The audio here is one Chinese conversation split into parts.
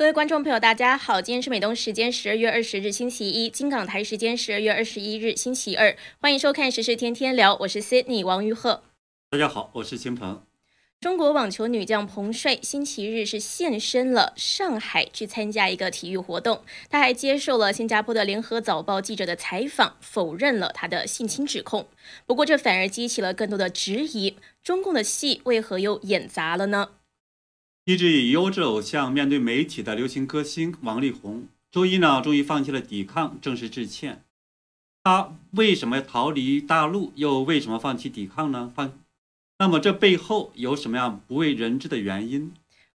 各位观众朋友，大家好，今天是美东时间十二月二十日星期一，金港台时间十二月二十一日星期二，欢迎收看时事天天聊，我是 Sydney 王玉鹤。大家好，我是秦鹏。中国网球女将彭帅星期日是现身了上海，去参加一个体育活动。她还接受了新加坡的联合早报记者的采访，否认了她的性侵指控。不过这反而激起了更多的质疑：中共的戏为何又演砸了呢？一直以优质偶像面对媒体的流行歌星王力宏，周一呢终于放弃了抵抗，正式致歉。他为什么逃离大陆？又为什么放弃抵抗呢？放，那么这背后有什么样不为人知的原因？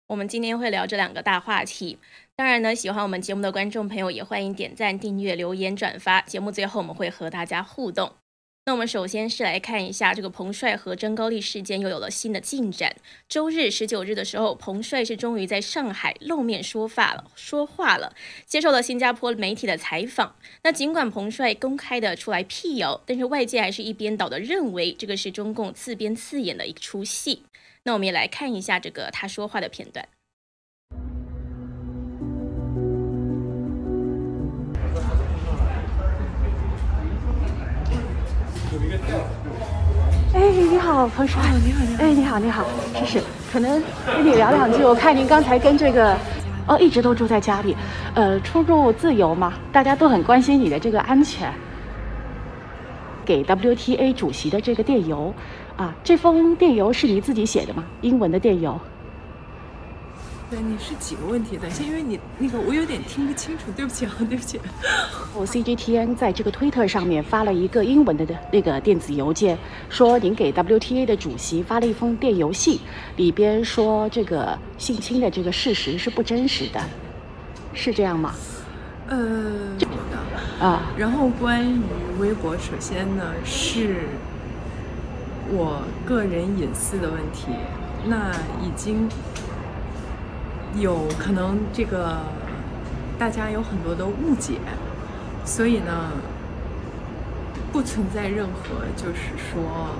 我们今天会聊这两个大话题。当然呢，喜欢我们节目的观众朋友也欢迎点赞、订阅、留言、转发。节目最后我们会和大家互动。那我们首先是来看一下这个彭帅和张高丽事件又有了新的进展。周日十九日的时候，彭帅是终于在上海露面说话了，说话了，接受了新加坡媒体的采访。那尽管彭帅公开的出来辟谣，但是外界还是一边倒的认为这个是中共自编自演的一出戏。那我们也来看一下这个他说话的片段。哎，你好，彭帅。你好，你好。哎，你好，你好。这是，可能跟你聊两句。我看您刚才跟这个，哦，一直都住在家里，呃，出入自由嘛，大家都很关心你的这个安全。给 WTA 主席的这个电邮，啊，这封电邮是你自己写的吗？英文的电邮。对，你是几个问题？等一下，因为你那个我有点听不清楚，对不起啊，对不起。我 CGTN 在这个推特上面发了一个英文的那个电子邮件，说您给 WTA 的主席发了一封电邮信，里边说这个性侵的这个事实是不真实的，是这样吗？呃，有的啊。然后关于微博，首先呢是我个人隐私的问题，那已经。有可能这个大家有很多的误解，所以呢，不存在任何就是说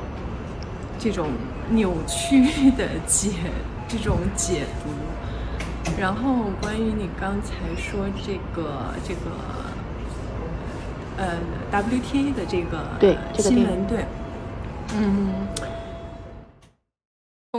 这种扭曲的解这种解读。然后关于你刚才说这个这个呃 WTA 的这个新闻，对，嗯。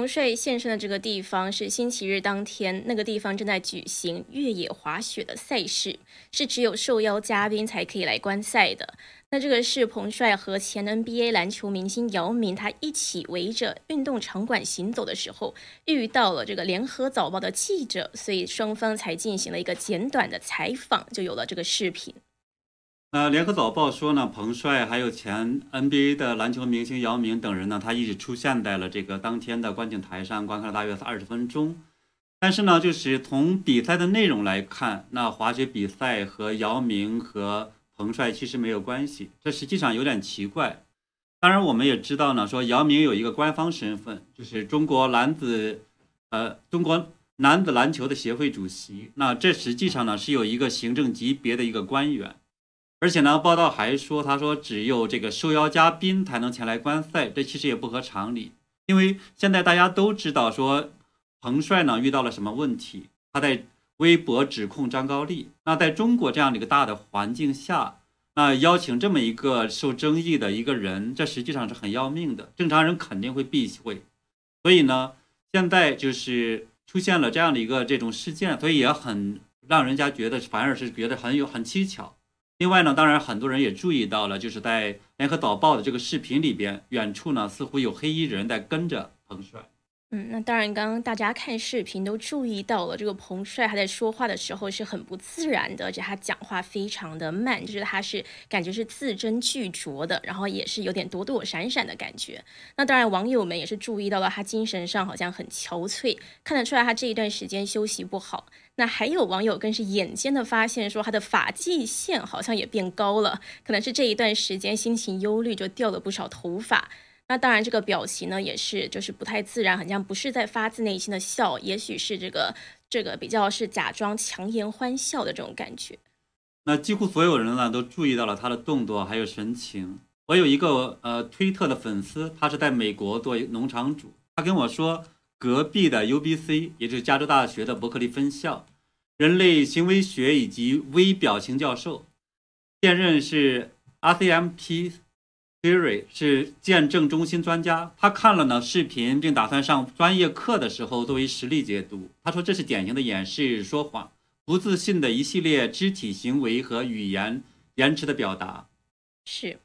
彭帅现身的这个地方是星期日当天，那个地方正在举行越野滑雪的赛事，是只有受邀嘉宾才可以来观赛的。那这个是彭帅和前 NBA 篮球明星姚明他一起围着运动场馆行走的时候，遇到了这个联合早报的记者，所以双方才进行了一个简短的采访，就有了这个视频。那联合早报说呢，彭帅还有前 NBA 的篮球明星姚明等人呢，他一直出现在了这个当天的观景台上，观看了大约是二十分钟。但是呢，就是从比赛的内容来看，那滑雪比赛和姚明和彭帅其实没有关系，这实际上有点奇怪。当然，我们也知道呢，说姚明有一个官方身份，就是中国男子，呃，中国男子篮球的协会主席。那这实际上呢，是有一个行政级别的一个官员。而且呢，报道还说，他说只有这个受邀嘉宾才能前来观赛，这其实也不合常理。因为现在大家都知道，说彭帅呢遇到了什么问题，他在微博指控张高丽。那在中国这样的一个大的环境下，那邀请这么一个受争议的一个人，这实际上是很要命的，正常人肯定会避讳。所以呢，现在就是出现了这样的一个这种事件，所以也很让人家觉得，反而是觉得很有很蹊跷。另外呢，当然很多人也注意到了，就是在联合早报的这个视频里边，远处呢似乎有黑衣人在跟着彭帅。嗯，那当然，刚刚大家看视频都注意到了，这个彭帅他在说话的时候是很不自然的，而且他讲话非常的慢，就是他是感觉是字斟句酌的，然后也是有点躲躲闪闪的感觉。那当然，网友们也是注意到了他精神上好像很憔悴，看得出来他这一段时间休息不好。那还有网友更是眼尖的发现，说他的发际线好像也变高了，可能是这一段时间心情忧虑，就掉了不少头发。那当然，这个表情呢也是就是不太自然，好像不是在发自内心的笑，也许是这个这个比较是假装强颜欢笑的这种感觉。那几乎所有人呢都注意到了他的动作还有神情。我有一个呃推特的粉丝，他是在美国做农场主，他跟我说，隔壁的 UBC，也就是加州大学的伯克利分校，人类行为学以及微表情教授，现任是 RCMP Siri 是见证中心专家。他看了呢视频，并打算上专业课的时候作为实例解读。他说这是典型的掩饰、说谎、不自信的一系列肢体行为和语言延迟的表达。是。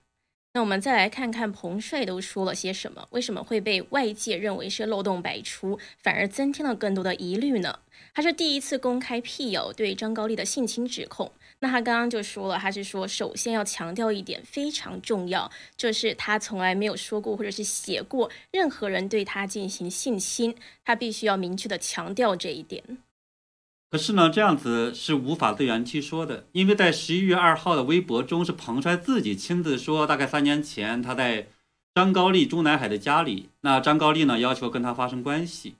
那我们再来看看彭帅都说了些什么？为什么会被外界认为是漏洞百出，反而增添了更多的疑虑呢？他是第一次公开辟谣对张高丽的性侵指控。那他刚刚就说了，他是说首先要强调一点非常重要，就是他从来没有说过或者是写过任何人对他进行性侵，他必须要明确的强调这一点。可是呢，这样子是无法自圆其说的，因为在十一月二号的微博中，是彭帅自己亲自说，大概三年前他在张高丽中南海的家里，那张高丽呢要求跟他发生关系，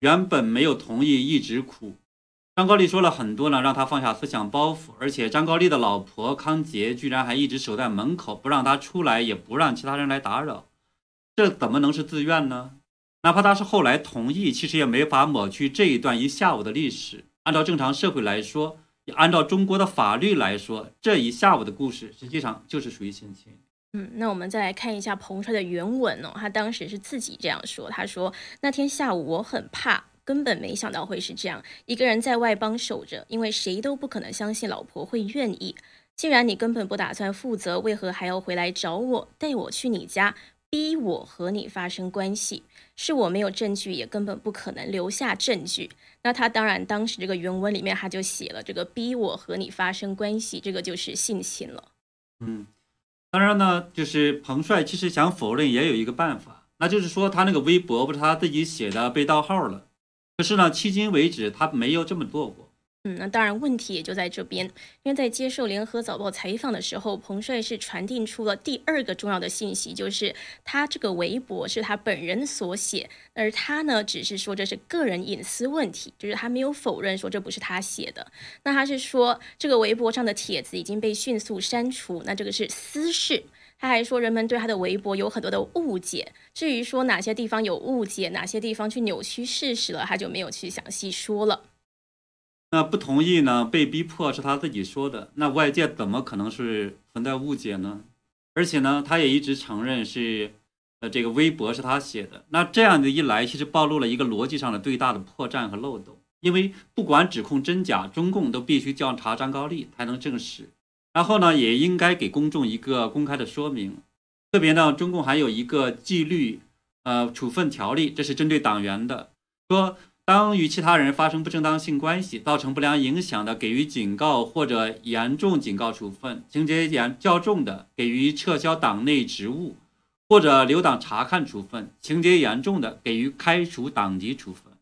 原本没有同意，一直哭。张高丽说了很多呢，让他放下思想包袱，而且张高丽的老婆康杰居然还一直守在门口，不让他出来，也不让其他人来打扰，这怎么能是自愿呢？哪怕他是后来同意，其实也没法抹去这一段一下午的历史。按照正常社会来说，也按照中国的法律来说，这一下午的故事实际上就是属于性侵。嗯，那我们再来看一下彭帅的原文哦，他当时是自己这样说：“他说那天下午我很怕，根本没想到会是这样，一个人在外帮守着，因为谁都不可能相信老婆会愿意。既然你根本不打算负责，为何还要回来找我，带我去你家，逼我和你发生关系？是我没有证据，也根本不可能留下证据。”那他当然，当时这个原文里面他就写了这个逼我和你发生关系，这个就是性侵了。嗯，当然呢，就是彭帅其实想否认也有一个办法，那就是说他那个微博不是他自己写的被盗号了，可是呢，迄今为止他没有这么做过。嗯，那当然，问题也就在这边，因为在接受联合早报采访的时候，彭帅是传递出了第二个重要的信息，就是他这个微博是他本人所写，而他呢只是说这是个人隐私问题，就是他没有否认说这不是他写的。那他是说这个微博上的帖子已经被迅速删除，那这个是私事。他还说人们对他的微博有很多的误解，至于说哪些地方有误解，哪些地方去扭曲事实了，他就没有去详细说了。那不同意呢？被逼迫是他自己说的。那外界怎么可能是存在误解呢？而且呢，他也一直承认是，呃，这个微博是他写的。那这样的一来，其实暴露了一个逻辑上的最大的破绽和漏洞。因为不管指控真假，中共都必须调查张高丽才能证实。然后呢，也应该给公众一个公开的说明。特别呢，中共还有一个纪律，呃，处分条例，这是针对党员的，说。当与其他人发生不正当性关系，造成不良影响的，给予警告或者严重警告处分；情节严较重的，给予撤销党内职务或者留党察看处分；情节严重的，给予开除党籍处分。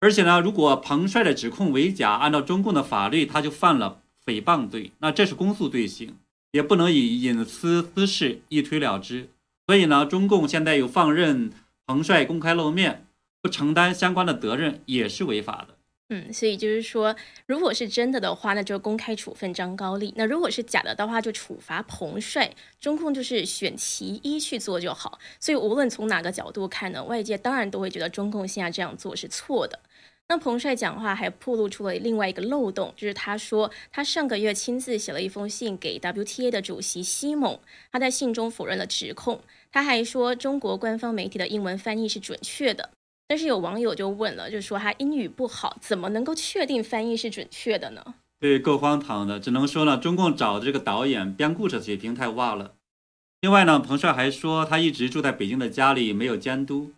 而且呢，如果彭帅的指控为假，按照中共的法律，他就犯了诽谤罪，那这是公诉罪行，也不能以隐私私事一推了之。所以呢，中共现在又放任彭帅公开露面。不承担相关的责任也是违法的。嗯，所以就是说，如果是真的的话，那就公开处分张高丽；那如果是假的的话，就处罚彭帅。中共就是选其一去做就好。所以无论从哪个角度看呢，外界当然都会觉得中共现在这样做是错的。那彭帅讲话还暴露出了另外一个漏洞，就是他说他上个月亲自写了一封信给 WTA 的主席西蒙，他在信中否认了指控。他还说中国官方媒体的英文翻译是准确的。但是有网友就问了，就说他英语不好，怎么能够确定翻译是准确的呢？对，够荒唐的，只能说呢，中共找的这个导演编故事水平太哇了。另外呢，彭帅还说他一直住在北京的家里，没有监督。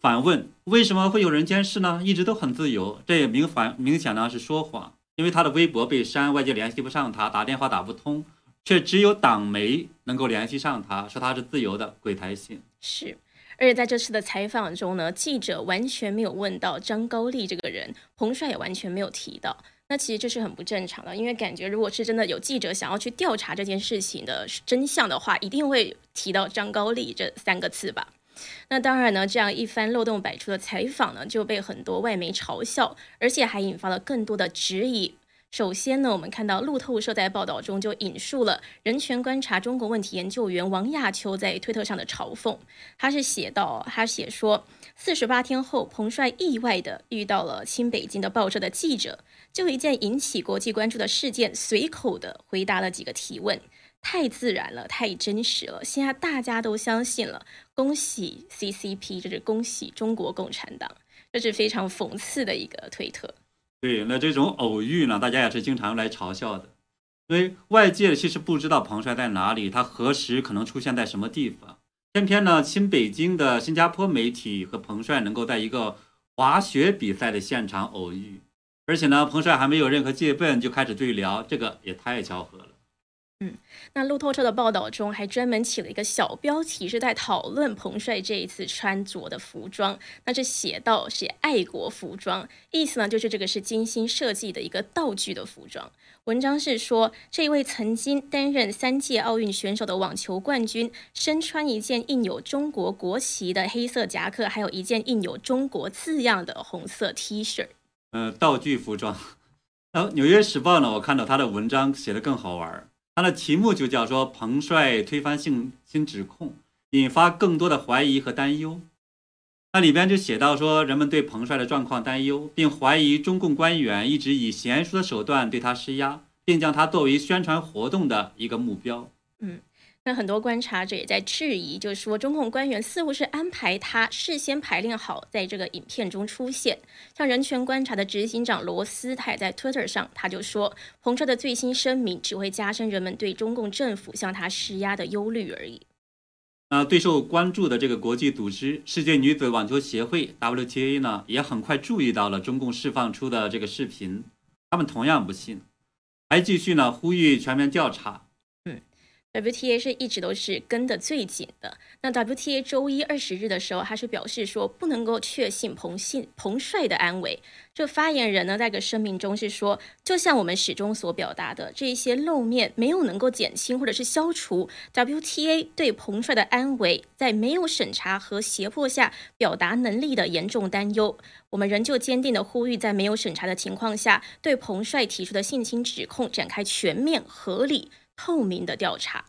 反问为什么会有人监视呢？一直都很自由，这也明反明显呢是说谎，因为他的微博被删，外界联系不上他，打电话打不通，却只有党媒能够联系上他，说他是自由的，鬼才信。是。而且在这次的采访中呢，记者完全没有问到张高丽这个人，彭帅也完全没有提到。那其实这是很不正常的，因为感觉如果是真的有记者想要去调查这件事情的真相的话，一定会提到张高丽这三个字吧。那当然呢，这样一番漏洞百出的采访呢，就被很多外媒嘲笑，而且还引发了更多的质疑。首先呢，我们看到路透社在报道中就引述了人权观察中国问题研究员王亚秋在推特上的嘲讽。他是写到，他写说，四十八天后，彭帅意外的遇到了新北京的报社的记者，就一件引起国际关注的事件，随口的回答了几个提问，太自然了，太真实了，现在大家都相信了。恭喜 CCP，这是恭喜中国共产党，这是非常讽刺的一个推特。对，那这种偶遇呢，大家也是经常用来嘲笑的。因为外界其实不知道彭帅在哪里，他何时可能出现在什么地方。偏偏呢，新北京的新加坡媒体和彭帅能够在一个滑雪比赛的现场偶遇，而且呢，彭帅还没有任何戒备就开始对聊，这个也太巧合了。嗯，那路透社的报道中还专门起了一个小标题，是在讨论彭帅这一次穿着的服装。那这写到是爱国服装，意思呢就是这个是精心设计的一个道具的服装。文章是说，这位曾经担任三届奥运选手的网球冠军，身穿一件印有中国国旗的黑色夹克，还有一件印有中国字样的红色 T 恤。呃，道具服装。然后《纽约时报》呢，我看到他的文章写的更好玩儿。它的题目就叫说彭帅推翻性侵指控，引发更多的怀疑和担忧。那里边就写到说，人们对彭帅的状况担忧，并怀疑中共官员一直以娴熟的手段对他施压，并将他作为宣传活动的一个目标。嗯。那很多观察者也在质疑，就是说中共官员似乎是安排他事先排练好，在这个影片中出现。像人权观察的执行长罗斯，他也在 Twitter 上，他就说，彭帅的最新声明只会加深人们对中共政府向他施压的忧虑而已。那最受关注的这个国际组织世界女子网球协会 WTA 呢，也很快注意到了中共释放出的这个视频，他们同样不信，还继续呢呼吁全面调查。WTA 是一直都是跟得最紧的。那 WTA 周一二十日的时候，他是表示说不能够确信彭信彭帅的安危。这发言人呢，在个声明中是说，就像我们始终所表达的，这一些露面没有能够减轻或者是消除 WTA 对彭帅的安危在没有审查和胁迫下表达能力的严重担忧。我们仍旧坚定的呼吁，在没有审查的情况下，对彭帅提出的性侵指控展开全面合理。透明的调查。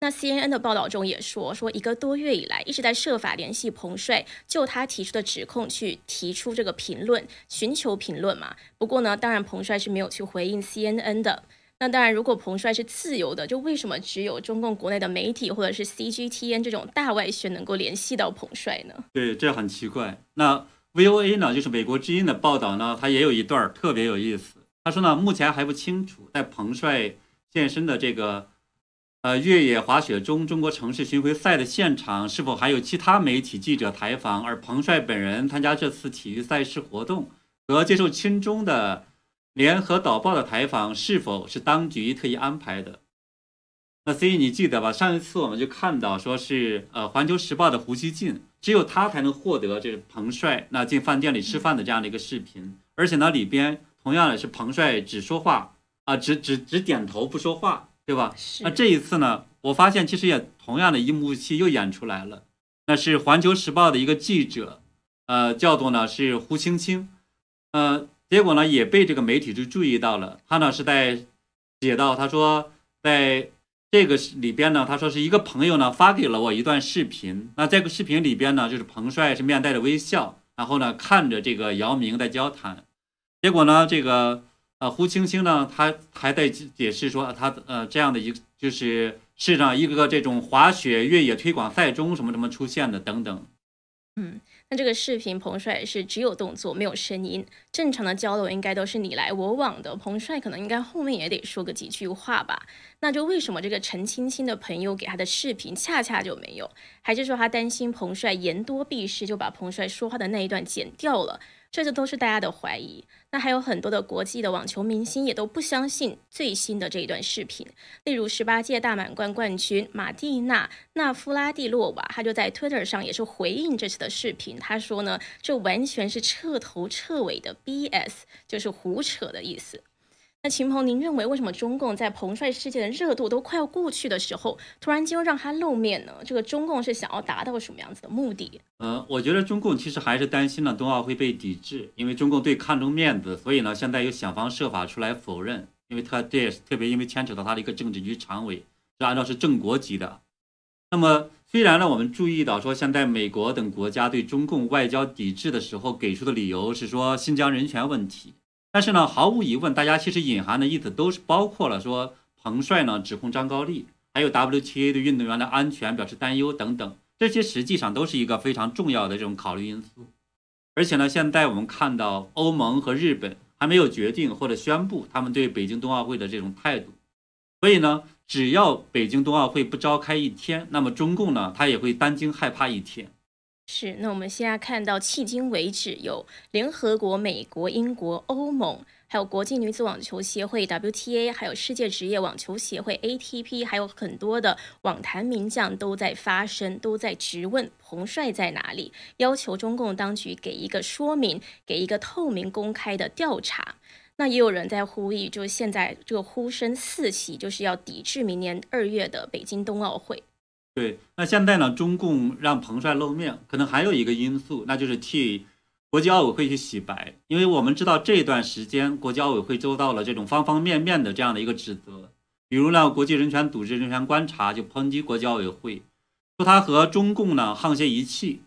那 CNN 的报道中也说，说一个多月以来一直在设法联系彭帅，就他提出的指控去提出这个评论，寻求评论嘛。不过呢，当然彭帅是没有去回应 CNN 的。那当然，如果彭帅是自由的，就为什么只有中共国内的媒体或者是 CGTN 这种大外宣能够联系到彭帅呢？对，这很奇怪。那 VOA 呢，就是美国之音的报道呢，它也有一段特别有意思。他说呢，目前还不清楚在彭帅。健身的这个，呃，越野滑雪中中国城市巡回赛的现场，是否还有其他媒体记者采访？而彭帅本人参加这次体育赛事活动和接受青中的联合导报的采访，是否是当局特意安排的？那所以你记得吧？上一次我们就看到，说是呃，《环球时报》的胡锡进，只有他才能获得这个彭帅那进饭店里吃饭的这样的一个视频，而且呢，里边同样的是彭帅只说话。啊，只只只点头不说话，对吧？那这一次呢，我发现其实也同样的一幕戏又演出来了。那是《环球时报》的一个记者，呃，叫做呢是胡青青，呃，结果呢也被这个媒体就注意到了。他呢是在写到，他说在这个里边呢，他说是一个朋友呢发给了我一段视频。那这个视频里边呢，就是彭帅是面带着微笑，然后呢看着这个姚明在交谈。结果呢这个。呃，胡青青呢，他还在解释说，他呃这样的一个就是市场一个个这种滑雪越野推广赛中什么什么出现的等等。嗯，那这个视频彭帅是只有动作没有声音，正常的交流应该都是你来我往的，彭帅可能应该后面也得说个几句话吧？那就为什么这个陈青青的朋友给他的视频恰恰就没有？还是说他担心彭帅言多必失，就把彭帅说话的那一段剪掉了？这就都是大家的怀疑。那还有很多的国际的网球明星也都不相信最新的这一段视频。例如十八届大满贯冠军马蒂娜·纳夫拉蒂洛娃，他就在 Twitter 上也是回应这次的视频。他说呢，这完全是彻头彻尾的 BS，就是胡扯的意思。那秦鹏，您认为为什么中共在彭帅事件的热度都快要过去的时候，突然间又让他露面呢？这个中共是想要达到什么样子的目的？呃，我觉得中共其实还是担心呢冬奥会被抵制，因为中共对看重面子，所以呢现在又想方设法出来否认，因为他这也是特别因为牵扯到他的一个政治局常委，是按照是正国级的。那么虽然呢我们注意到说现在美国等国家对中共外交抵制的时候给出的理由是说新疆人权问题。但是呢，毫无疑问，大家其实隐含的意思都是包括了说彭帅呢指控张高丽，还有 WTA 对运动员的安全表示担忧等等，这些实际上都是一个非常重要的这种考虑因素。而且呢，现在我们看到欧盟和日本还没有决定或者宣布他们对北京冬奥会的这种态度，所以呢，只要北京冬奥会不召开一天，那么中共呢，他也会担惊害怕一天。是，那我们现在看到，迄今为止有联合国、美国、英国、欧盟，还有国际女子网球协会 WTA，还有世界职业网球协会 ATP，还有很多的网坛名将都在发声，都在质问彭帅在哪里，要求中共当局给一个说明，给一个透明公开的调查。那也有人在呼吁，就是现在这个呼声四起，就是要抵制明年二月的北京冬奥会。对，那现在呢？中共让彭帅露面，可能还有一个因素，那就是替国际奥委会去洗白。因为我们知道这段时间，国际奥委会遭到了这种方方面面的这样的一个指责。比如呢，国际人权组织人权观察就抨击国际奥委会，说他和中共呢沆瀣一气。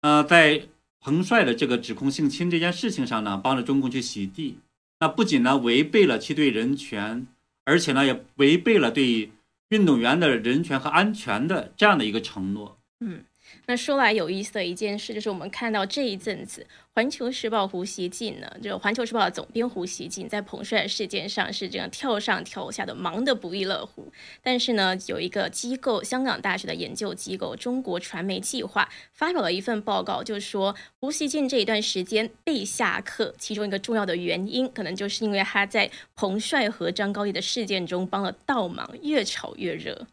呃，在彭帅的这个指控性侵这件事情上呢，帮着中共去洗地。那不仅呢违背了其对人权，而且呢也违背了对。运动员的人权和安全的这样的一个承诺，嗯。那说来有意思的一件事，就是我们看到这一阵子，《环球时报》胡锡进呢，就《环球时报》的总编胡锡进，在彭帅事件上是这样跳上跳下的，忙得不亦乐乎。但是呢，有一个机构，香港大学的研究机构中国传媒计划发表了一份报告，就是说胡锡进这一段时间被下课，其中一个重要的原因，可能就是因为他在彭帅和张高丽的事件中帮了倒忙，越炒越热。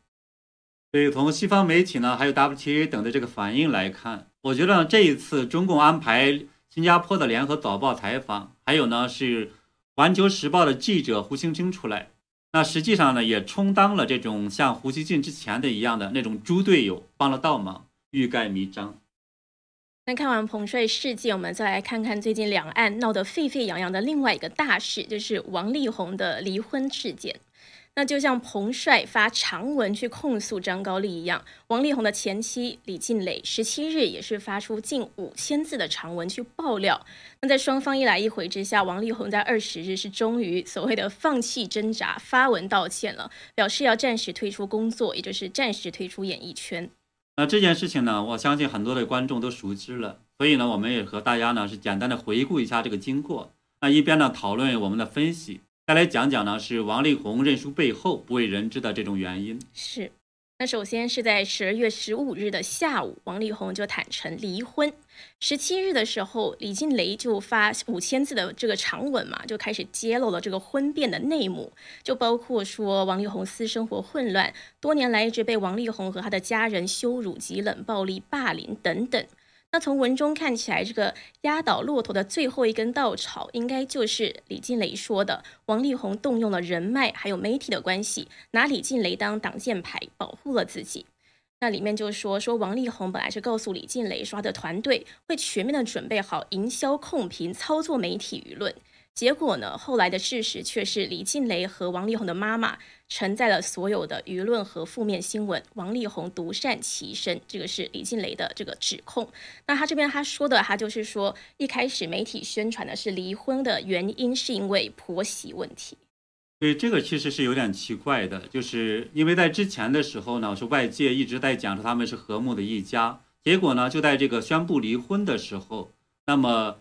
所以从西方媒体呢，还有 WTA 等的这个反应来看，我觉得这一次中共安排新加坡的联合早报采访，还有呢是环球时报的记者胡青青出来，那实际上呢也充当了这种像胡锡进之前的一样的那种猪队友，帮了倒忙，欲盖弥彰。那看完彭帅事件，我们再来看看最近两岸闹得沸沸扬扬的另外一个大事，就是王力宏的离婚事件。那就像彭帅发长文去控诉张高丽一样，王力宏的前妻李静蕾十七日也是发出近五千字的长文去爆料。那在双方一来一回之下，王力宏在二十日是终于所谓的放弃挣扎，发文道歉了，表示要暂时退出工作，也就是暂时退出演艺圈。那这件事情呢，我相信很多的观众都熟知了，所以呢，我们也和大家呢是简单的回顾一下这个经过。那一边呢讨论我们的分析。再来讲讲呢，是王力宏认输背后不为人知的这种原因。是，那首先是在十二月十五日的下午，王力宏就坦诚离婚。十七日的时候，李静蕾就发五千字的这个长文嘛，就开始揭露了这个婚变的内幕，就包括说王力宏私生活混乱，多年来一直被王力宏和他的家人羞辱及冷暴力霸凌等等。那从文中看起来，这个压倒骆驼的最后一根稻草，应该就是李静蕾说的，王力宏动用了人脉还有媒体的关系，拿李静蕾当挡箭牌，保护了自己。那里面就说说王力宏本来是告诉李静蕾，刷的团队会全面的准备好营销控评、操作媒体舆论。结果呢？后来的事实却是李静蕾和王力宏的妈妈承载了所有的舆论和负面新闻。王力宏独善其身，这个是李静蕾的这个指控。那他这边他说的，他就是说，一开始媒体宣传的是离婚的原因是因为婆媳问题。对，这个其实是有点奇怪的，就是因为在之前的时候呢，是外界一直在讲说他们是和睦的一家，结果呢，就在这个宣布离婚的时候，那么。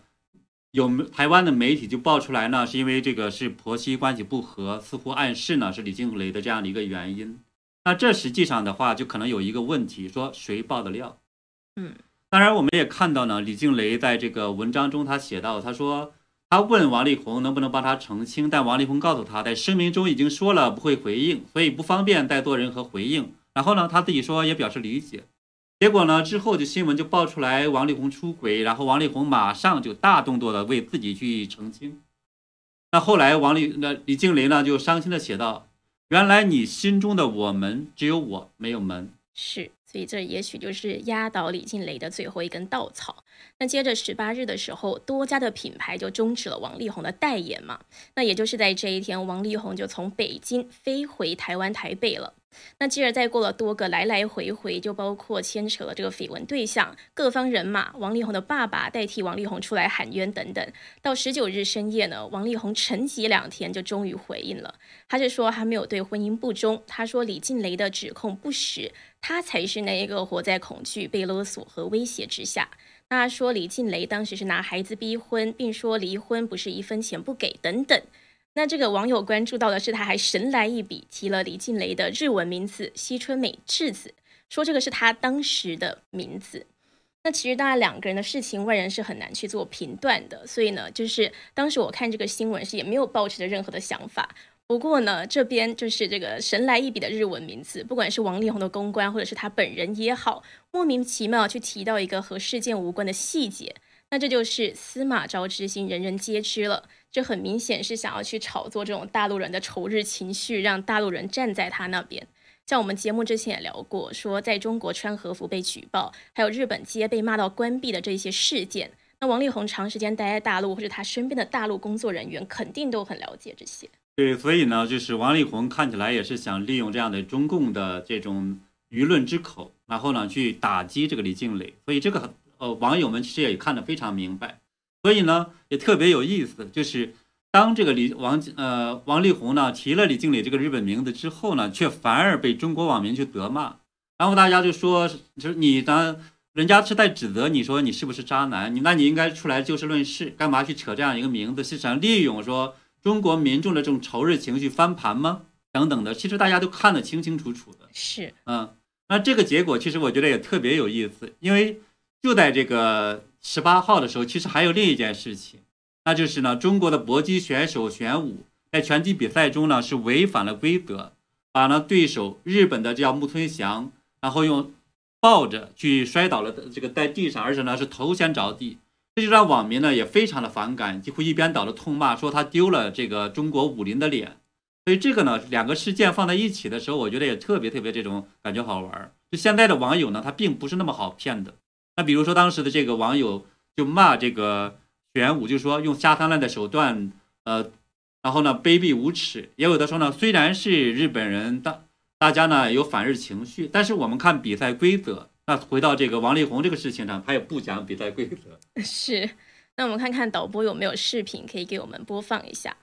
有台湾的媒体就爆出来呢，是因为这个是婆媳关系不和，似乎暗示呢是李静蕾的这样的一个原因。那这实际上的话，就可能有一个问题，说谁爆的料？嗯，当然我们也看到呢，李静蕾在这个文章中他写到，他说他问王力宏能不能帮他澄清，但王力宏告诉他在声明中已经说了不会回应，所以不方便再做任何回应。然后呢，他自己说也表示理解。结果呢？之后就新闻就爆出来王力宏出轨，然后王力宏马上就大动作的为自己去澄清。那后来王力那李静蕾呢就伤心的写道：“原来你心中的我们只有我没有门。”是，所以这也许就是压倒李静蕾的最后一根稻草。那接着十八日的时候，多家的品牌就终止了王力宏的代言嘛。那也就是在这一天，王力宏就从北京飞回台湾台北了。那继而再过了多个来来回回，就包括牵扯了这个绯闻对象各方人马，王力宏的爸爸代替王力宏出来喊冤等等。到十九日深夜呢，王力宏沉寂两天，就终于回应了。他是说他没有对婚姻不忠，他说李静蕾的指控不实，他才是那一个活在恐惧、被勒索和威胁之下。那说李静蕾当时是拿孩子逼婚，并说离婚不是一分钱不给等等。那这个网友关注到的是，他还神来一笔提了李静蕾的日文名字西春美智子，说这个是他当时的名字。那其实当然两个人的事情，外人是很难去做评断的。所以呢，就是当时我看这个新闻是也没有抱持着任何的想法。不过呢，这边就是这个神来一笔的日文名字，不管是王力宏的公关或者是他本人也好，莫名其妙去提到一个和事件无关的细节。那这就是司马昭之心，人人皆知了。这很明显是想要去炒作这种大陆人的仇日情绪，让大陆人站在他那边。像我们节目之前也聊过，说在中国穿和服被举报，还有日本街被骂到关闭的这些事件，那王力宏长时间待在大陆，或者他身边的大陆工作人员，肯定都很了解这些。对，所以呢，就是王力宏看起来也是想利用这样的中共的这种舆论之口，然后呢去打击这个李静蕾。所以这个。呃，网友们其实也看得非常明白，所以呢也特别有意思，就是当这个李王呃王力宏呢提了李静蕾这个日本名字之后呢，却反而被中国网民去责骂，然后大家就说，就是你呢，人家是在指责你说你是不是渣男，你那你应该出来就事论事，干嘛去扯这样一个名字，是想利用说中国民众的这种仇日情绪翻盘吗？等等的，其实大家都看得清清楚楚的。是，嗯，那这个结果其实我觉得也特别有意思，因为。就在这个十八号的时候，其实还有另一件事情，那就是呢，中国的搏击选手玄武在拳击比赛中呢是违反了规则，把呢对手日本的叫木村翔，然后用抱着去摔倒了这个在地上，而且呢是头先着地，这就让网民呢也非常的反感，几乎一边倒的痛骂说他丢了这个中国武林的脸。所以这个呢两个事件放在一起的时候，我觉得也特别特别这种感觉好玩。就现在的网友呢，他并不是那么好骗的。那比如说，当时的这个网友就骂这个玄武，就说用下三滥的手段，呃，然后呢卑鄙无耻。也有的说呢，虽然是日本人，大大家呢有反日情绪，但是我们看比赛规则。那回到这个王力宏这个事情上，他也不讲比赛规则。是，那我们看看导播有没有视频可以给我们播放一下。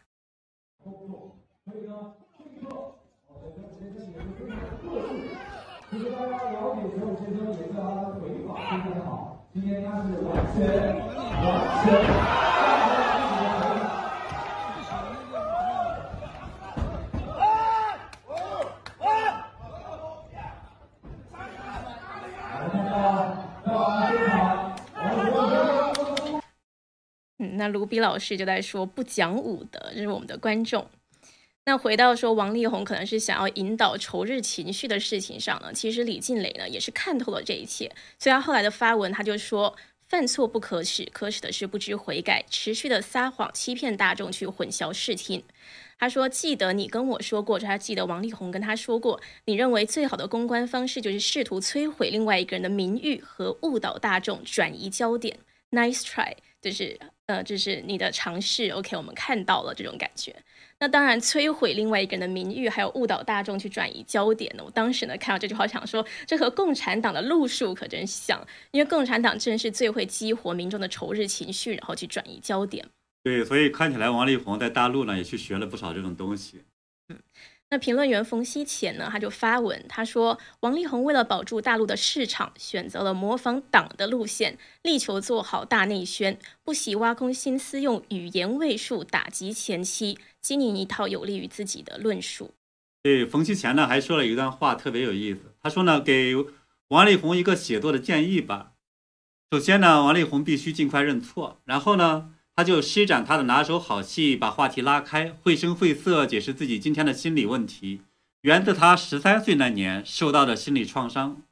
今天他是完全完全。那卢比老师就在说不讲武德，这是我们的观众。那回到说王力宏可能是想要引导仇日情绪的事情上呢，其实李静蕾呢也是看透了这一切，所以他后来的发文他就说犯错不可耻，可耻的是不知悔改，持续的撒谎欺骗大众去混淆视听。他说记得你跟我说过，他记得王力宏跟他说过，你认为最好的公关方式就是试图摧毁另外一个人的名誉和误导大众，转移焦点。Nice try，就是呃，就是你的尝试。OK，我们看到了这种感觉。那当然，摧毁另外一个人的名誉，还有误导大众去转移焦点呢。我当时呢看到这句话，想说这和共产党的路数可真像，因为共产党正是最会激活民众的仇日情绪，然后去转移焦点。对，所以看起来王力宏在大陆呢也去学了不少这种东西。嗯。那评论员冯锡前呢，他就发文，他说王力宏为了保住大陆的市场，选择了模仿党的路线，力求做好大内宣，不惜挖空心思用语言位数打击前妻，经营一套有利于自己的论述。对，冯锡前呢还说了一段话，特别有意思。他说呢，给王力宏一个写作的建议吧。首先呢，王力宏必须尽快认错，然后呢。他就施展他的拿手好戏，把话题拉开，绘声绘色解释自己今天的心理问题，源自他十三岁那年受到的心理创伤。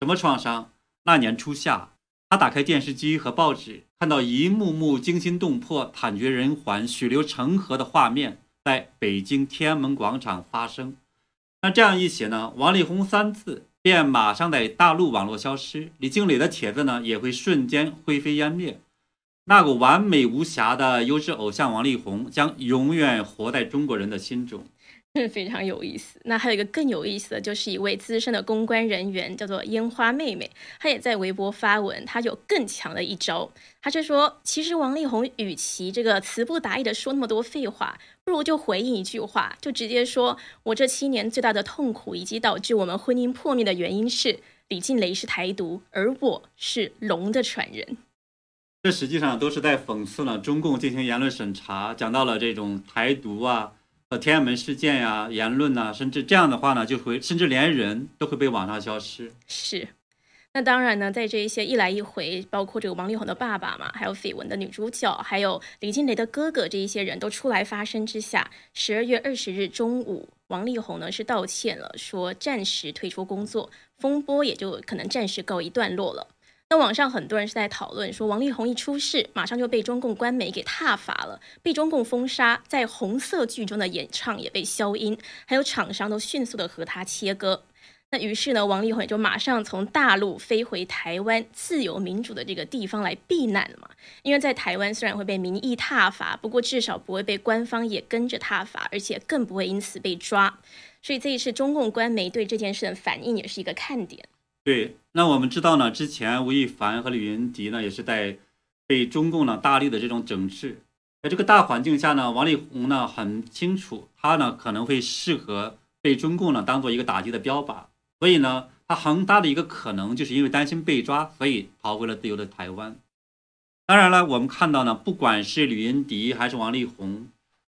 什么创伤？那年初夏，他打开电视机和报纸，看到一幕幕惊心动魄、惨绝人寰、血流成河的画面在北京天安门广场发生。那这样一写呢，王力宏三次便马上在大陆网络消失，李静蕾的帖子呢也会瞬间灰飞烟灭。那个完美无瑕的优质偶像王力宏将永远活在中国人的心中。非常有意思。那还有一个更有意思的就是一位资深的公关人员，叫做烟花妹妹，她也在微博发文，她有更强的一招。她是说，其实王力宏与其这个词不达意的说那么多废话，不如就回应一句话，就直接说我这七年最大的痛苦以及导致我们婚姻破灭的原因是李静蕾是台独，而我是龙的传人。这实际上都是在讽刺呢中共进行言论审查，讲到了这种台独啊。和天安门事件呀、言论呐，甚至这样的话呢，就会甚至连人都会被网上消失。是，那当然呢，在这一些一来一回，包括这个王力宏的爸爸嘛，还有绯闻的女主角，还有李金雷的哥哥，这一些人都出来发声之下，十二月二十日中午，王力宏呢是道歉了，说暂时退出工作，风波也就可能暂时告一段落了。那网上很多人是在讨论说，王力宏一出事，马上就被中共官媒给踏伐了，被中共封杀，在红色剧中的演唱也被消音，还有厂商都迅速的和他切割。那于是呢，王力宏也就马上从大陆飞回台湾自由民主的这个地方来避难了嘛。因为在台湾虽然会被民意踏伐，不过至少不会被官方也跟着踏伐，而且更不会因此被抓。所以这一次中共官媒对这件事的反应也是一个看点。对，那我们知道呢，之前吴亦凡和李云迪呢，也是在被中共呢大力的这种整治，在这个大环境下呢，王力宏呢很清楚，他呢可能会适合被中共呢当做一个打击的标靶，所以呢，他很大的一个可能就是因为担心被抓，所以逃回了自由的台湾。当然了，我们看到呢，不管是李云迪还是王力宏，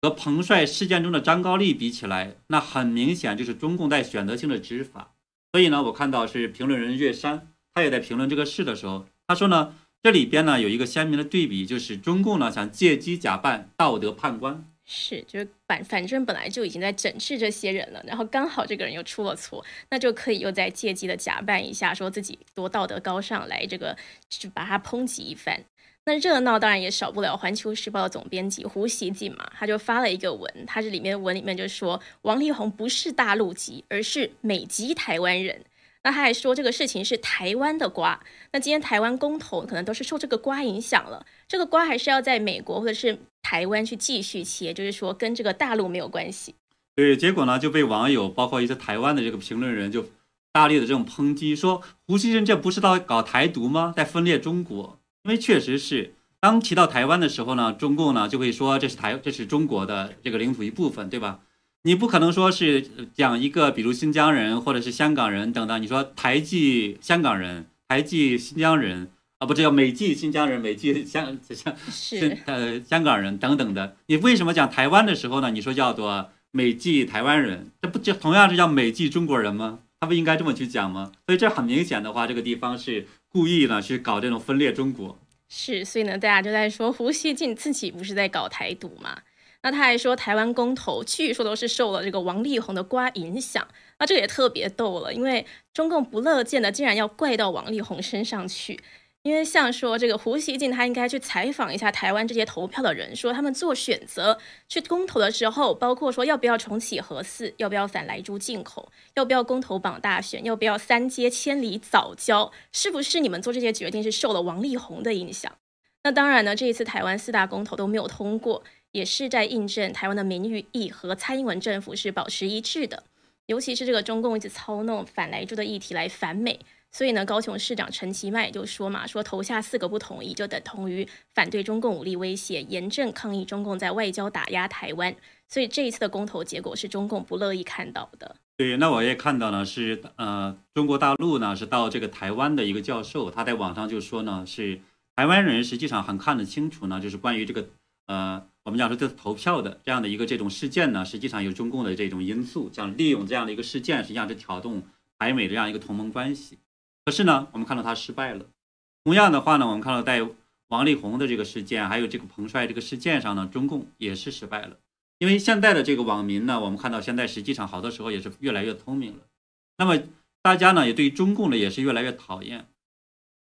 和彭帅事件中的张高丽比起来，那很明显就是中共在选择性的执法。所以呢，我看到是评论人岳山，他也在评论这个事的时候，他说呢，这里边呢有一个鲜明的对比，就是中共呢想借机假扮道德判官，是，就是反反正本来就已经在整治这些人了，然后刚好这个人又出了错，那就可以又在借机的假扮一下，说自己多道德高尚，来这个就把他抨击一番。那热闹当然也少不了《环球时报》的总编辑胡锡进嘛，他就发了一个文，他这里面文里面就说王力宏不是大陆籍，而是美籍台湾人。那他还说这个事情是台湾的瓜，那今天台湾公投可能都是受这个瓜影响了，这个瓜还是要在美国或者是台湾去继续切，就是说跟这个大陆没有关系。对，结果呢就被网友包括一些台湾的这个评论人就大力的这种抨击，说胡锡进这不是到搞台独吗？在分裂中国。因为确实是，当提到台湾的时候呢，中共呢就会说这是台，这是中国的这个领土一部分，对吧？你不可能说是讲一个，比如新疆人或者是香港人等等，你说台籍香港人、台籍新疆人啊，不，这叫美籍新疆人、美籍香香是呃香港人等等的。你为什么讲台湾的时候呢？你说叫做美籍台湾人，这不就同样是叫美籍中国人吗？他不应该这么去讲吗？所以这很明显的话，这个地方是。故意呢去搞这种分裂中国，是，所以呢，大家就在说胡锡进自己不是在搞台独嘛？那他还说台湾公投据说都是受了这个王力宏的瓜影响，那这个也特别逗了，因为中共不乐见的竟然要怪到王力宏身上去。因为像说这个胡锡进，他应该去采访一下台湾这些投票的人，说他们做选择去公投的时候，包括说要不要重启核四，要不要反来猪进口，要不要公投绑大选，要不要三阶千里早教，是不是你们做这些决定是受了王力宏的影响？那当然呢，这一次台湾四大公投都没有通过，也是在印证台湾的民意和蔡英文政府是保持一致的，尤其是这个中共一直操弄反来猪的议题来反美。所以呢，高雄市长陈其迈就说嘛，说投下四个不同意，就等同于反对中共武力威胁，严正抗议中共在外交打压台湾。所以这一次的公投结果是中共不乐意看到的。对，那我也看到呢，是呃，中国大陆呢是到这个台湾的一个教授，他在网上就说呢，是台湾人实际上很看得清楚呢，就是关于这个呃，我们讲说这次投票的这样的一个这种事件呢，实际上有中共的这种因素，想利用这样的一个事件，实际上是挑动台美这样一个同盟关系。可是呢，我们看到他失败了。同样的话呢，我们看到在王力宏的这个事件，还有这个彭帅这个事件上呢，中共也是失败了。因为现在的这个网民呢，我们看到现在实际上好多时候也是越来越聪明了。那么大家呢，也对中共呢也是越来越讨厌。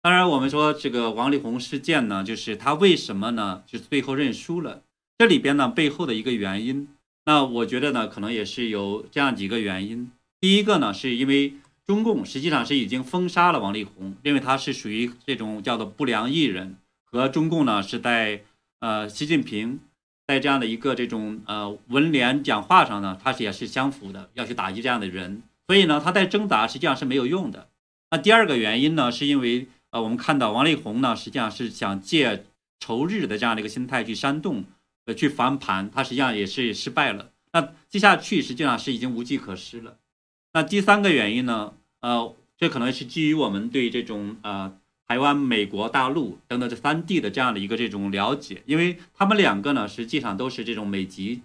当然，我们说这个王力宏事件呢，就是他为什么呢，就是最后认输了？这里边呢背后的一个原因，那我觉得呢，可能也是有这样几个原因。第一个呢，是因为。中共实际上是已经封杀了王力宏，认为他是属于这种叫做不良艺人，和中共呢是在呃习近平在这样的一个这种呃文联讲话上呢，他是也是相符的，要去打击这样的人，所以呢他在挣扎实际上是没有用的。那第二个原因呢，是因为呃我们看到王力宏呢实际上是想借仇日的这样的一个心态去煽动，呃去翻盘，他实际上也是失败了。那接下去实际上是已经无计可施了。那第三个原因呢？呃，这可能是基于我们对这种呃台湾、美国、大陆等等这三地的这样的一个这种了解，因为他们两个呢实际上都是这种美籍，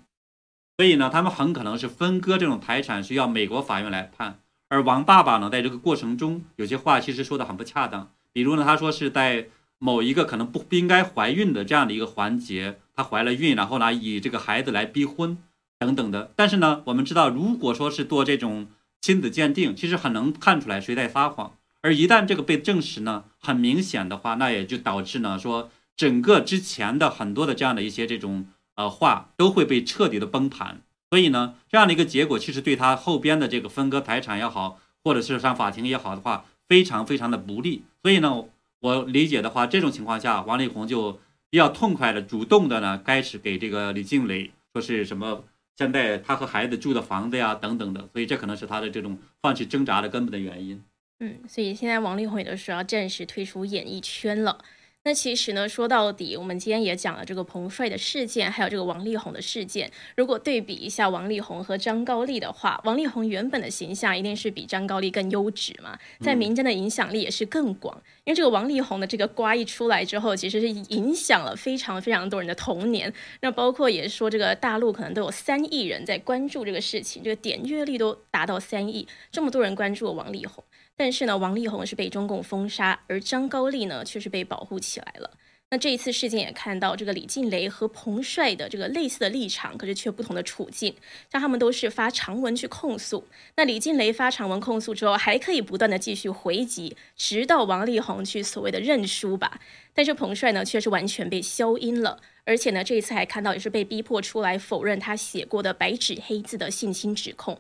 所以呢他们很可能是分割这种财产需要美国法院来判。而王爸爸呢在这个过程中有些话其实说的很不恰当，比如呢他说是在某一个可能不不应该怀孕的这样的一个环节，她怀了孕，然后呢以这个孩子来逼婚等等的。但是呢我们知道，如果说是做这种。亲子鉴定其实很能看出来谁在撒谎，而一旦这个被证实呢，很明显的话，那也就导致呢说整个之前的很多的这样的一些这种呃话都会被彻底的崩盘。所以呢，这样的一个结果其实对他后边的这个分割财产也好，或者是上法庭也好的话，非常非常的不利。所以呢，我理解的话，这种情况下，王力宏就比较痛快的、主动的呢，开始给这个李静蕾说是什么。现在他和孩子住的房子呀，等等的，所以这可能是他的这种放弃挣扎的根本的原因。嗯，所以现在王力宏也都说要正式退出演艺圈了。那其实呢，说到底，我们今天也讲了这个彭帅的事件，还有这个王力宏的事件。如果对比一下王力宏和张高丽的话，王力宏原本的形象一定是比张高丽更优质嘛，在民间的影响力也是更广。因为这个王力宏的这个瓜一出来之后，其实是影响了非常非常多人的童年。那包括也说这个大陆可能都有三亿人在关注这个事情，这个点阅率都达到三亿，这么多人关注王力宏。但是呢，王力宏是被中共封杀，而张高丽呢却是被保护起来了。那这一次事件也看到，这个李静蕾和彭帅的这个类似的立场，可是却不同的处境。像他们都是发长文去控诉，那李静蕾发长文控诉之后，还可以不断的继续回击，直到王力宏去所谓的认输吧。但是彭帅呢，却是完全被消音了，而且呢，这一次还看到也是被逼迫出来否认他写过的白纸黑字的性侵指控。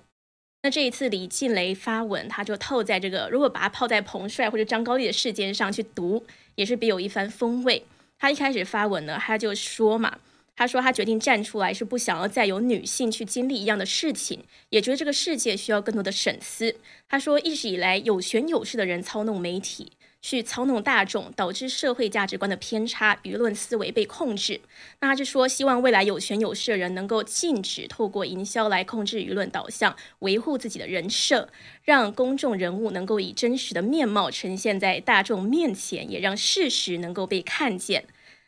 那这一次李静蕾发文，他就套在这个，如果把它泡在彭帅或者张高丽的事件上去读，也是别有一番风味。他一开始发文呢，他就说嘛，他说他决定站出来，是不想要再有女性去经历一样的事情，也觉得这个世界需要更多的审思。他说，一直以来有权有势的人操弄媒体。去操弄大众，导致社会价值观的偏差，舆论思维被控制。那他是说，希望未来有权有势的人能够禁止透过营销来控制舆论导向，维护自己的人设，让公众人物能够以真实的面貌呈现在大众面前，也让事实能够被看见。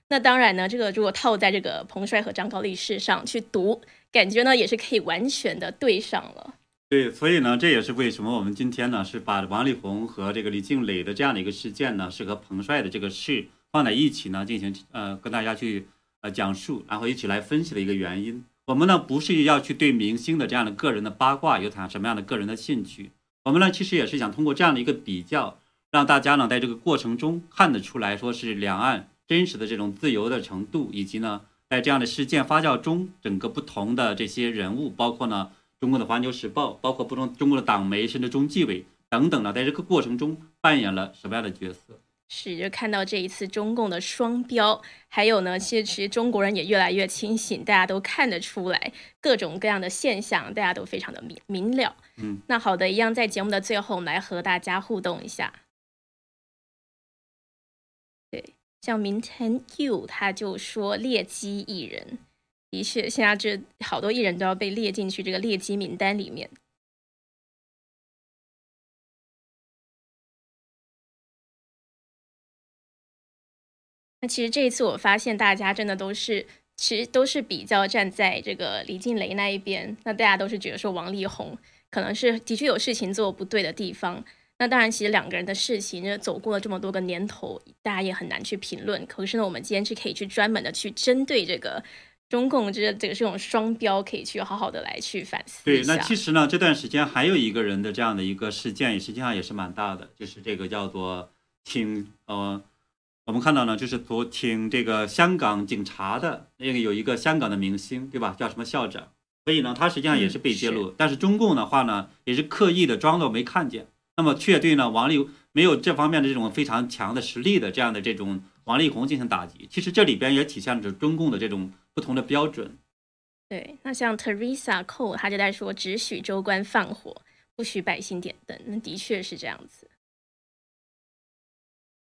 那当然呢，这个如果套在这个彭帅和张高丽事上去读，感觉呢也是可以完全的对上了。对，所以呢，这也是为什么我们今天呢是把王力宏和这个李静蕾的这样的一个事件呢，是和彭帅的这个事放在一起呢，进行呃跟大家去呃讲述，然后一起来分析的一个原因。我们呢不是要去对明星的这样的个人的八卦有产什么样的个人的兴趣，我们呢其实也是想通过这样的一个比较，让大家呢在这个过程中看得出来说是两岸真实的这种自由的程度，以及呢在这样的事件发酵中，整个不同的这些人物，包括呢。中国的《环球时报》，包括不同中国的党媒，甚至中纪委等等呢，在这个过程中扮演了什么样的角色？是，就看到这一次中共的双标，还有呢，其实其实中国人也越来越清醒，大家都看得出来各种各样的现象，大家都非常的明明了。嗯，那好的，一样在节目的最后，我们来和大家互动一下。对，像明天 you 他就说劣迹艺人。的确，现在这好多艺人都要被列进去这个劣迹名单里面。那其实这一次，我发现大家真的都是，其实都是比较站在这个李静蕾那一边。那大家都是觉得说王力宏可能是的确有事情做不对的地方。那当然，其实两个人的事情，呢，走过了这么多个年头，大家也很难去评论。可是呢，我们今天是可以去专门的去针对这个。中共这这个这种双标，可以去好好的来去反思对，那其实呢，这段时间还有一个人的这样的一个事件，实际上也是蛮大的，就是这个叫做挺呃，我们看到呢，就是昨挺这个香港警察的那个有一个香港的明星，对吧？叫什么校长？所以呢，他实际上也是被揭露，但是中共的话呢，也是刻意的装作没看见，那么却对呢王力没有这方面的这种非常强的实力的这样的这种王力宏进行打击。其实这里边也体现着中共的这种不同的标准。对，那像 Teresa Cole，他就在说只许州官放火，不许百姓点灯。那的确是这样子。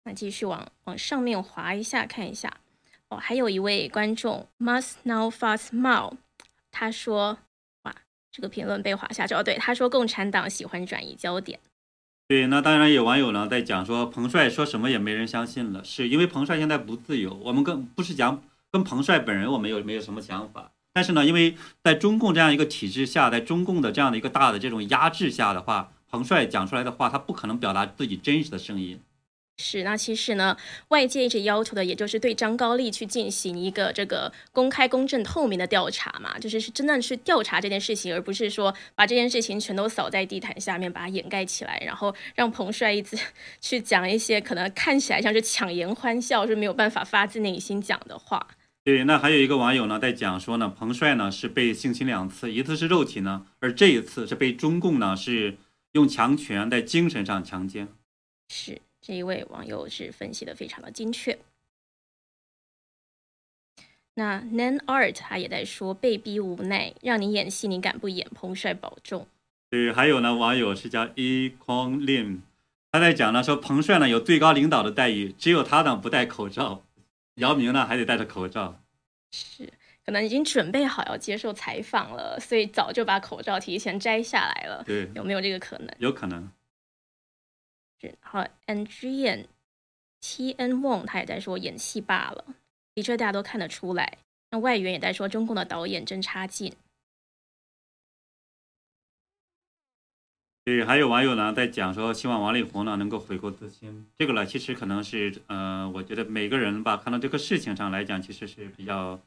那继续往往上面滑一下，看一下哦，还有一位观众 Must Now Fast Mile，他说：“哇，这个评论被划下去哦。”对，他说共产党喜欢转移焦点。对，那当然有网友呢在讲说，彭帅说什么也没人相信了，是因为彭帅现在不自由。我们更不是讲跟彭帅本人，我们有没有什么想法？但是呢，因为在中共这样一个体制下，在中共的这样的一个大的这种压制下的话，彭帅讲出来的话，他不可能表达自己真实的声音。是，那其实呢，外界一直要求的，也就是对张高丽去进行一个这个公开、公正、透明的调查嘛，就是是真的是调查这件事情，而不是说把这件事情全都扫在地毯下面，把它掩盖起来，然后让彭帅一直去讲一些可能看起来像是强颜欢笑，是没有办法发自内心讲的话。对，那还有一个网友呢在讲说呢，彭帅呢是被性侵两次，一次是肉体呢，而这一次是被中共呢是用强权在精神上强奸。是。这一位网友是分析的非常的精确。那 Nan Art 他也在说被逼无奈，让你演戏你敢不演？彭帅保重。对，还有呢，网友是叫 E Kong Lim，他在讲呢说彭帅呢有最高领导的待遇，只有他呢不戴口罩，姚明呢还得戴着口罩。是，可能已经准备好要接受采访了，所以早就把口罩提前摘下来了。对，有没有这个可能？有可能。好，Andrian T N Wong 他也在说演戏罢了，的确大家都看得出来。那外援也在说中共的导演真差劲。对，还有网友呢在讲说，希望王力宏呢能够悔过自新。这个呢，其实可能是呃，我觉得每个人吧，看到这个事情上来讲，其实是比较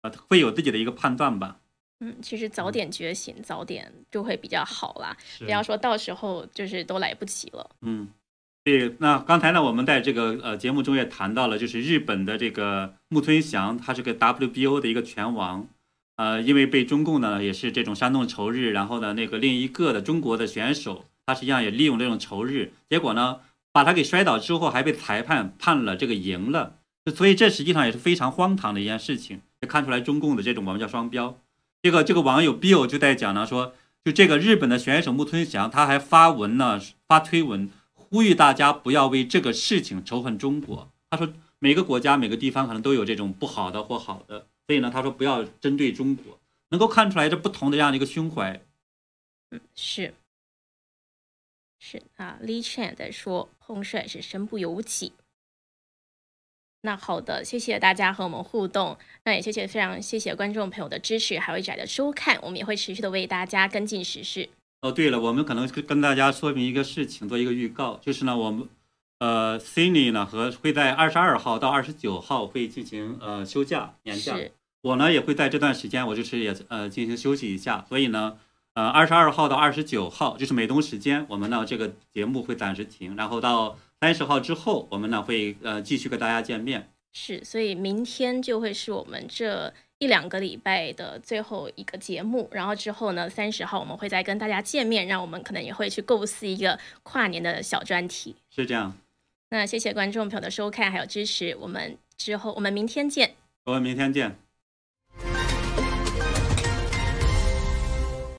呃，会有自己的一个判断吧。嗯，其实早点觉醒，早点就会比较好啦。不要说到时候就是都来不及了。嗯，对。那刚才呢，我们在这个呃节目中也谈到了，就是日本的这个木村翔，他是个 WBO 的一个拳王。呃，因为被中共呢也是这种煽动仇日，然后呢那个另一个的中国的选手，他实际上也利用这种仇日，结果呢把他给摔倒之后，还被裁判判了这个赢了。所以这实际上也是非常荒唐的一件事情，也看出来中共的这种我们叫双标。这个这个网友 Bill 就在讲呢，说就这个日本的选手木村翔，他还发文呢，发推文呼吁大家不要为这个事情仇恨中国。他说每个国家每个地方可能都有这种不好的或好的，所以呢，他说不要针对中国，能够看出来这不同的这样的一个胸怀。嗯，是是啊，Lee Chen 在说彭帅是身不由己。那好的，谢谢大家和我们互动。那也谢谢非常谢谢观众朋友的支持，还有一仔的收看。我们也会持续的为大家跟进时事。哦，对了，我们可能跟大家说明一个事情，做一个预告，就是呢，我们呃 c i n y 呢和会在二十二号到二十九号会进行呃休假年假。我呢也会在这段时间，我就是也呃进行休息一下。所以呢，呃二十二号到二十九号就是美东时间，我们呢这个节目会暂时停，然后到。三十号之后，我们呢会呃继续跟大家见面。是，所以明天就会是我们这一两个礼拜的最后一个节目。然后之后呢，三十号我们会再跟大家见面，让我们可能也会去构思一个跨年的小专题。是这样。那谢谢观众朋友的收看还有支持，我们之后我们明天见。我们明天见。